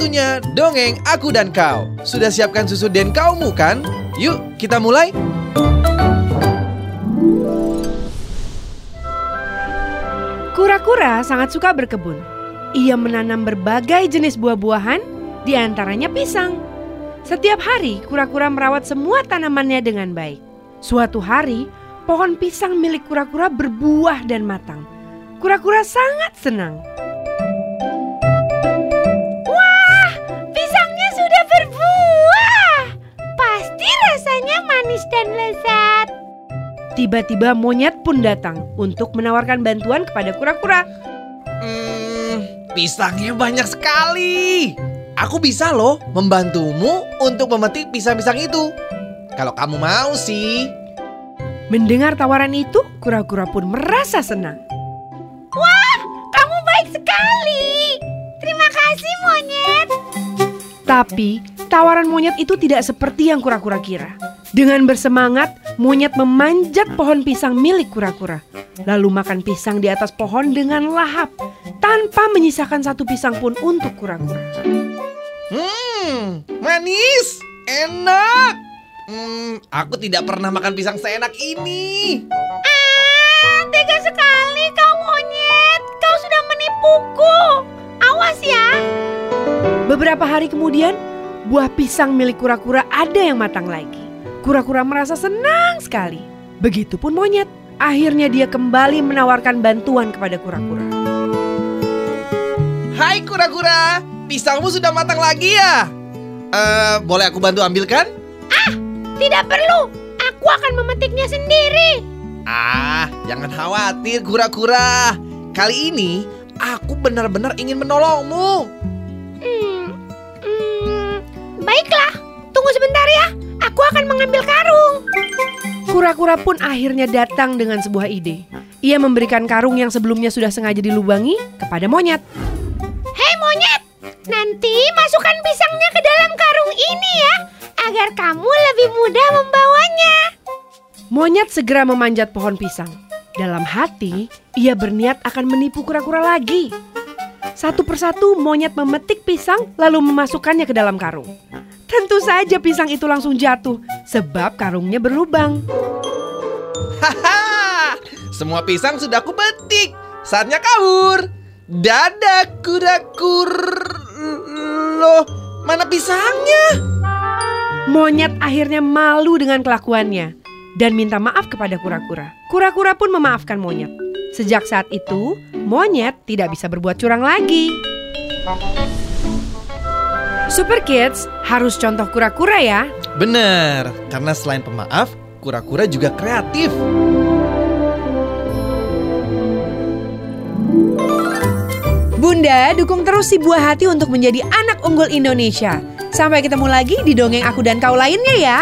Waktunya dongeng aku dan kau. Sudah siapkan susu dan kaumu kan? Yuk, kita mulai. Kura-kura sangat suka berkebun. Ia menanam berbagai jenis buah-buahan, di antaranya pisang. Setiap hari, kura-kura merawat semua tanamannya dengan baik. Suatu hari, pohon pisang milik kura-kura berbuah dan matang. Kura-kura sangat senang. Lezat. Tiba-tiba monyet pun datang untuk menawarkan bantuan kepada kura-kura. Hmm, pisangnya banyak sekali. Aku bisa loh membantumu untuk memetik pisang-pisang itu. Kalau kamu mau sih. Mendengar tawaran itu, kura-kura pun merasa senang. Wah, kamu baik sekali. Terima kasih, monyet. Tapi tawaran monyet itu tidak seperti yang kura-kura kira. Dengan bersemangat, monyet memanjat pohon pisang milik kura-kura. Lalu makan pisang di atas pohon dengan lahap, tanpa menyisakan satu pisang pun untuk kura-kura. Hmm, manis, enak. Hmm, aku tidak pernah makan pisang seenak ini. Ah, tega sekali kau monyet. Kau sudah menipuku. Awas ya. Beberapa hari kemudian, buah pisang milik kura-kura ada yang matang lagi. Kura-kura merasa senang sekali. Begitupun monyet. Akhirnya dia kembali menawarkan bantuan kepada kura-kura. Hai kura-kura, pisangmu sudah matang lagi ya? Eh, boleh aku bantu ambilkan? Tidak perlu. Aku akan memetiknya sendiri. Ah, jangan khawatir kura-kura. Kali ini aku benar-benar ingin menolongmu. Hmm, hmm, baiklah. Tunggu sebentar ya. Aku akan mengambil karung. Kura-kura pun akhirnya datang dengan sebuah ide. Ia memberikan karung yang sebelumnya sudah sengaja dilubangi kepada monyet. Hei monyet, nanti masukkan pisangnya ke dalam karung ini ya, agar kamu lebih mudah membawanya. Monyet segera memanjat pohon pisang. Dalam hati, ia berniat akan menipu kura-kura lagi. Satu persatu monyet memetik pisang lalu memasukkannya ke dalam karung. Tentu saja pisang itu langsung jatuh sebab karungnya berlubang. Haha, semua pisang sudah aku petik. Saatnya kabur. Dadah kura-kur. Loh, mana pisangnya? Monyet akhirnya malu dengan kelakuannya dan minta maaf kepada kura-kura. Kura-kura pun memaafkan monyet. Sejak saat itu, monyet tidak bisa berbuat curang lagi. Super Kids harus contoh kura-kura ya. Bener, karena selain pemaaf, kura-kura juga kreatif. Bunda, dukung terus si buah hati untuk menjadi anak unggul Indonesia. Sampai ketemu lagi di dongeng aku dan kau lainnya ya.